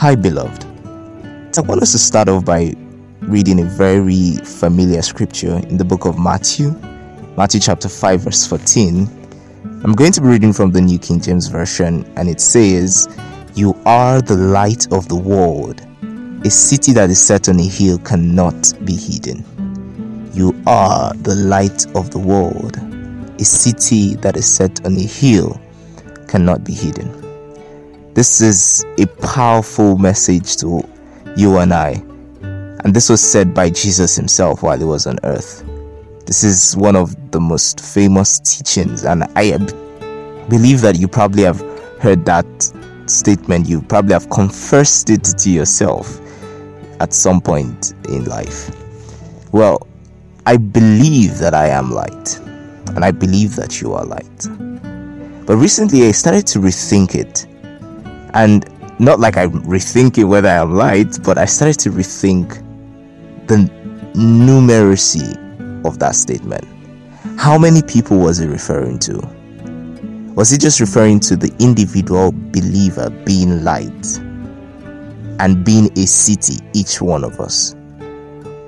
Hi, beloved. I want us to start off by reading a very familiar scripture in the book of Matthew, Matthew chapter 5, verse 14. I'm going to be reading from the New King James Version, and it says, You are the light of the world. A city that is set on a hill cannot be hidden. You are the light of the world. A city that is set on a hill cannot be hidden. This is a powerful message to you and I. And this was said by Jesus himself while he was on earth. This is one of the most famous teachings, and I believe that you probably have heard that statement. You probably have confessed it to yourself at some point in life. Well, I believe that I am light, and I believe that you are light. But recently I started to rethink it and not like I'm rethinking whether I'm light, but I started to rethink the numeracy of that statement. How many people was it referring to? Was it just referring to the individual believer being light and being a city, each one of us?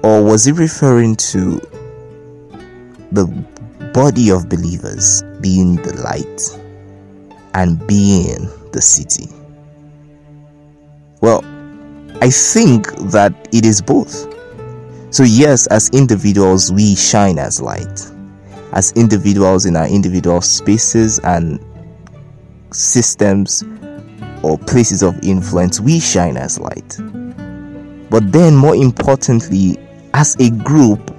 Or was it referring to the body of believers being the light and being the city? Well, I think that it is both. So, yes, as individuals, we shine as light. As individuals in our individual spaces and systems or places of influence, we shine as light. But then, more importantly, as a group,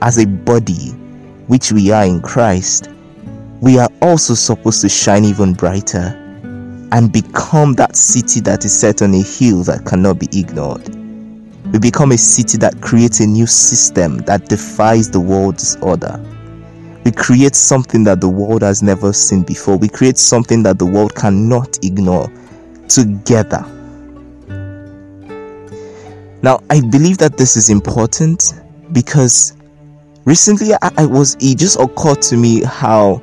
as a body, which we are in Christ, we are also supposed to shine even brighter and become that city that is set on a hill that cannot be ignored. We become a city that creates a new system that defies the world's order. We create something that the world has never seen before. We create something that the world cannot ignore together. Now, I believe that this is important because recently I, I was, it just occurred to me how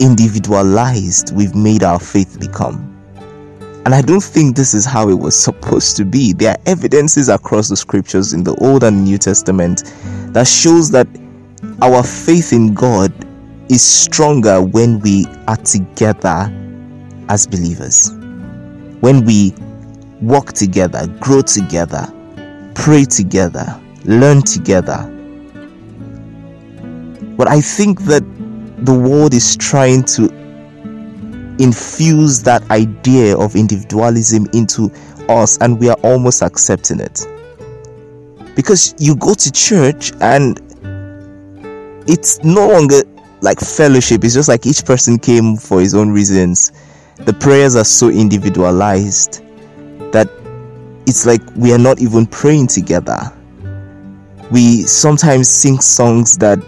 individualized we've made our faith become. And I don't think this is how it was supposed to be. There are evidences across the scriptures in the Old and New Testament that shows that our faith in God is stronger when we are together as believers. When we walk together, grow together, pray together, learn together. But I think that the world is trying to infuse that idea of individualism into us, and we are almost accepting it. Because you go to church and it's no longer like fellowship, it's just like each person came for his own reasons. The prayers are so individualized that it's like we are not even praying together. We sometimes sing songs that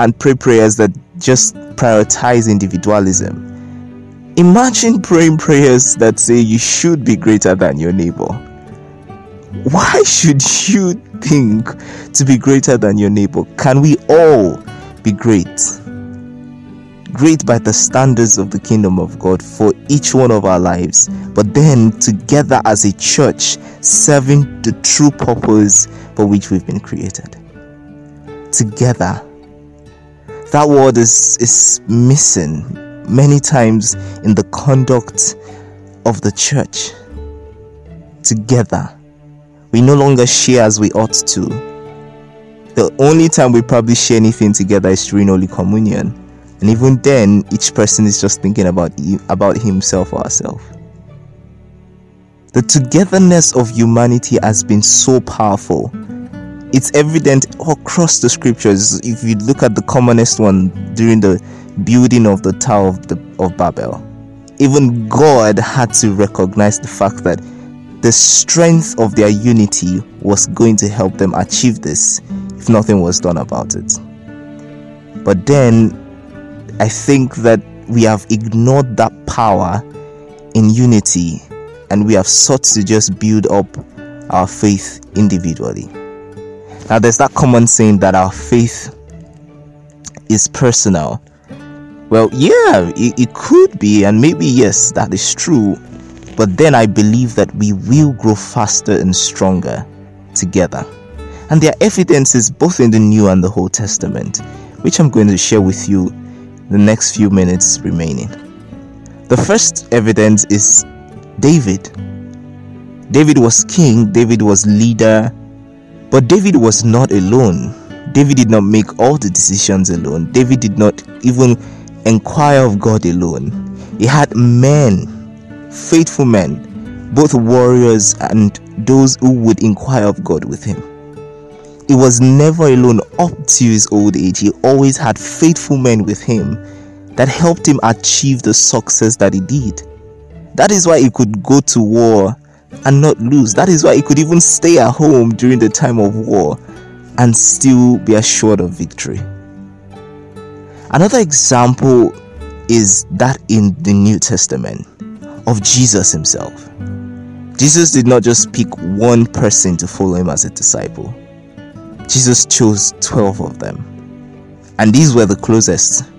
and pray prayers that just prioritize individualism. Imagine praying prayers that say you should be greater than your neighbor. Why should you think to be greater than your neighbor? Can we all be great? Great by the standards of the kingdom of God for each one of our lives, but then together as a church, serving the true purpose for which we've been created. Together that word is is missing many times in the conduct of the church. Together we no longer share as we ought to. The only time we probably share anything together is during holy communion. And even then each person is just thinking about about himself or herself. The togetherness of humanity has been so powerful it's evident across the scriptures. If you look at the commonest one during the building of the Tower of, the, of Babel, even God had to recognize the fact that the strength of their unity was going to help them achieve this if nothing was done about it. But then I think that we have ignored that power in unity and we have sought to just build up our faith individually. Now, there's that common saying that our faith is personal. Well, yeah, it, it could be, and maybe yes, that is true. But then I believe that we will grow faster and stronger together. And there are evidences both in the New and the Old Testament, which I'm going to share with you the next few minutes remaining. The first evidence is David. David was king, David was leader, but David was not alone. David did not make all the decisions alone. David did not even inquire of God alone. He had men, faithful men, both warriors and those who would inquire of God with him. He was never alone up to his old age. He always had faithful men with him that helped him achieve the success that he did. That is why he could go to war and not lose. That is why he could even stay at home during the time of war and still be assured of victory. Another example is that in the New Testament of Jesus himself. Jesus did not just pick one person to follow him as a disciple, Jesus chose 12 of them, and these were the closest.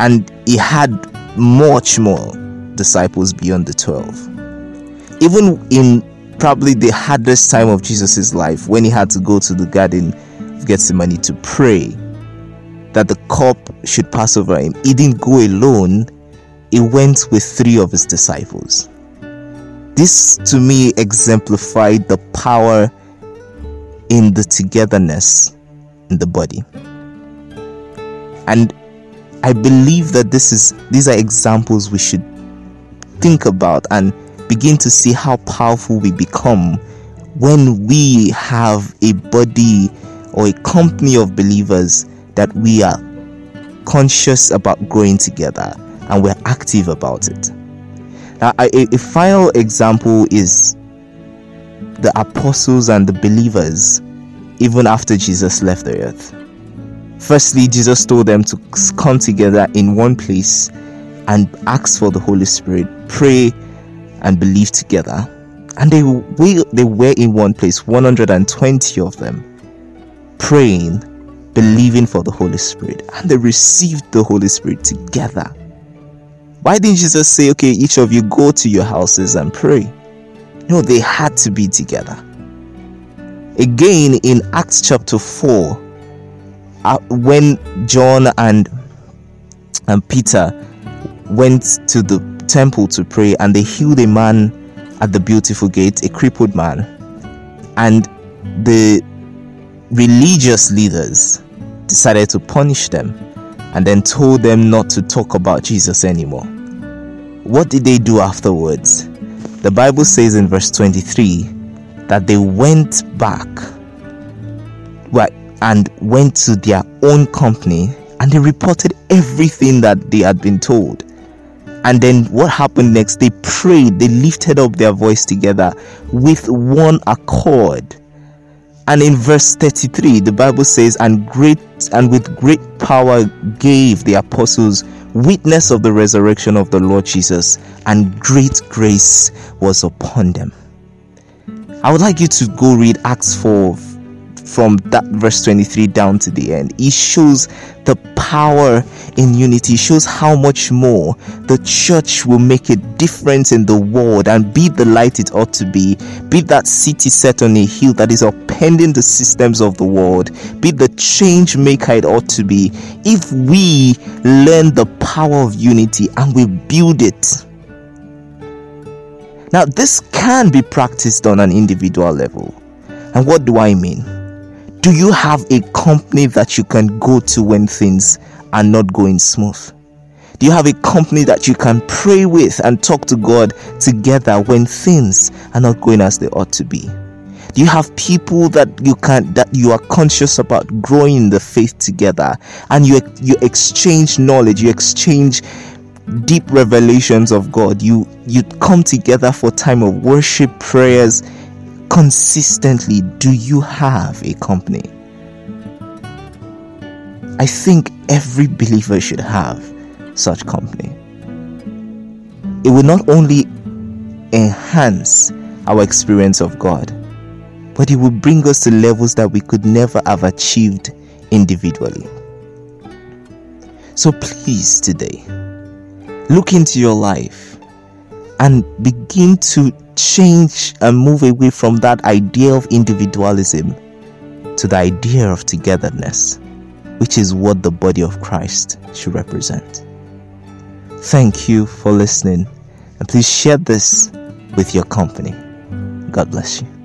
And he had much more disciples beyond the 12. Even in probably the hardest time of Jesus' life, when he had to go to the Garden of Gethsemane to pray that the cup should pass over him, he didn't go alone, he went with three of his disciples. This to me exemplified the power in the togetherness in the body. And I believe that this is these are examples we should think about and begin to see how powerful we become when we have a body or a company of believers that we are conscious about growing together and we're active about it. Now, a, a final example is the apostles and the believers even after Jesus left the earth. Firstly, Jesus told them to come together in one place and ask for the Holy Spirit, pray and believe together. And they we, they were in one place, 120 of them, praying, believing for the Holy Spirit, and they received the Holy Spirit together. Why didn't Jesus say, okay, each of you go to your houses and pray? No, they had to be together. Again, in Acts chapter 4, uh, when John and and Peter went to the temple to pray and they healed a man at the beautiful gate, a crippled man, and the religious leaders decided to punish them and then told them not to talk about Jesus anymore. What did they do afterwards? The Bible says in verse 23 that they went back and went to their own company and they reported everything that they had been told. And then what happened next? They prayed, they lifted up their voice together with one accord. And in verse 33, the Bible says, And great and with great power gave the apostles witness of the resurrection of the Lord Jesus, and great grace was upon them. I would like you to go read Acts 4 from that verse 23 down to the end. It shows the power in unity, it shows how much more the church will make a difference in the world and be the light it ought to be. Be that city set on a hill that is upending the systems of the world. Be the change maker it ought to be. If we learn the power of unity and we build it. Now, this can be practiced on an individual level. And what do I mean? Do you have a company that you can go to when things are not going smooth? Do you have a company that you can pray with and talk to God together when things are not going as they ought to be? Do you have people that you can that you are conscious about growing the faith together and you you exchange knowledge, you exchange deep revelations of God. You you come together for time of worship, prayers, consistently do you have a company? I think every believer should have such company. It will not only enhance our experience of God, but it will bring us to levels that we could never have achieved individually. So please, today, look into your life and begin to change and move away from that idea of individualism to the idea of togetherness, which is what the body of Christ should represent. Thank you for listening, and please share this with your company. God bless you.